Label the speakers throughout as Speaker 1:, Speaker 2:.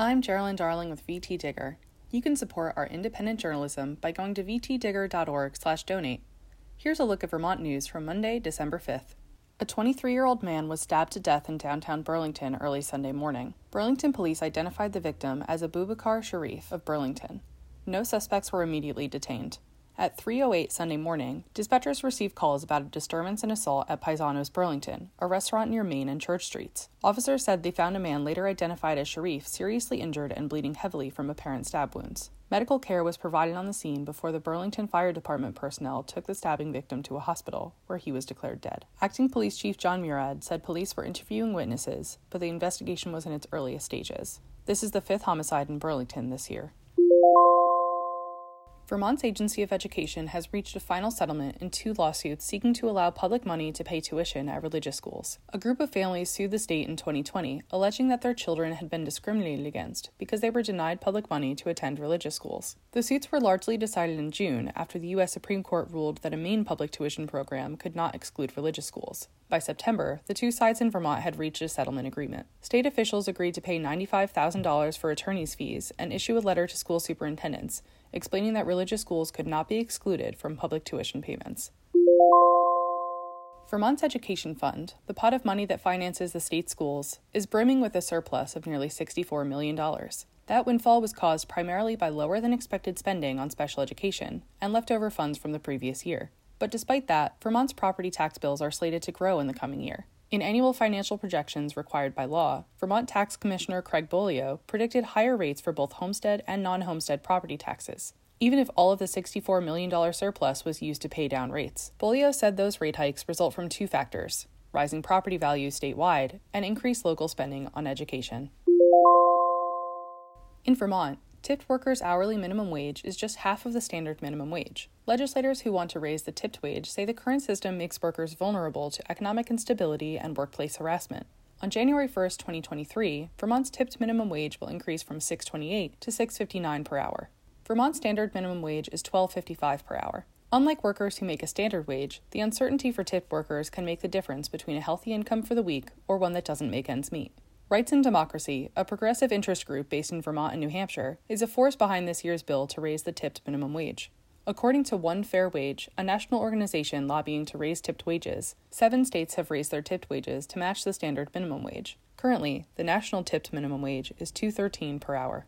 Speaker 1: I'm Geraldine Darling with VT Digger. You can support our independent journalism by going to vtdigger.org/donate. Here's a look at Vermont news from Monday, December 5th. A 23 year old man was stabbed to death in downtown Burlington early Sunday morning. Burlington police identified the victim as Abubakar Sharif of Burlington. No suspects were immediately detained. At 3:08 Sunday morning, dispatchers received calls about a disturbance and assault at Paisanos Burlington, a restaurant near Main and Church Streets. Officers said they found a man later identified as Sharif seriously injured and bleeding heavily from apparent stab wounds. Medical care was provided on the scene before the Burlington Fire Department personnel took the stabbing victim to a hospital, where he was declared dead. Acting Police Chief Jon Murad said police were interviewing witnesses, but the investigation was in its earliest stages. This is the fifth homicide in Burlington this year. Vermont's Agency of Education has reached a final settlement in two lawsuits seeking to allow public money to pay tuition at religious schools. A group of families sued the state in 2020, alleging that their children had been discriminated against because they were denied public money to attend religious schools. The suits were largely decided in June after the U.S. Supreme Court ruled that a Maine public tuition program could not exclude religious schools. By September, the two sides in Vermont had reached a settlement agreement. State officials agreed to pay $95,000 for attorney's fees and issue a letter to school superintendents explaining that religious schools could not be excluded from public tuition payments. Vermont's Education Fund, the pot of money that finances the state schools, is brimming with a surplus of nearly $64 million. That windfall was caused primarily by lower than expected spending on special education and leftover funds from the previous year. But despite that, Vermont's property tax bills are slated to grow in the coming year. In annual financial projections required by law, Vermont Tax Commissioner Craig Bolio predicted higher rates for both homestead and non homestead property taxes, even if all of the $64 million surplus was used to pay down rates. Bolio said those rate hikes result from two factors rising property values statewide and increased local spending on education. In Vermont, Tipped workers' hourly minimum wage is just half of the standard minimum wage. Legislators who want to raise the tipped wage say the current system makes workers vulnerable to economic instability and workplace harassment. On January 1, 2023, Vermont's tipped minimum wage will increase from 6.28 to 6.59 per hour. Vermont's standard minimum wage is 12.55 per hour. Unlike workers who make a standard wage, the uncertainty for tipped workers can make the difference between a healthy income for the week or one that doesn't make ends meet. Rights and Democracy, a progressive interest group based in Vermont and New Hampshire, is a force behind this year's bill to raise the tipped minimum wage. According to One Fair Wage, a national organization lobbying to raise tipped wages, seven states have raised their tipped wages to match the standard minimum wage. Currently, the national tipped minimum wage is 213 per hour.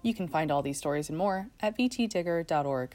Speaker 1: You can find all these stories and more at vtdigger.org.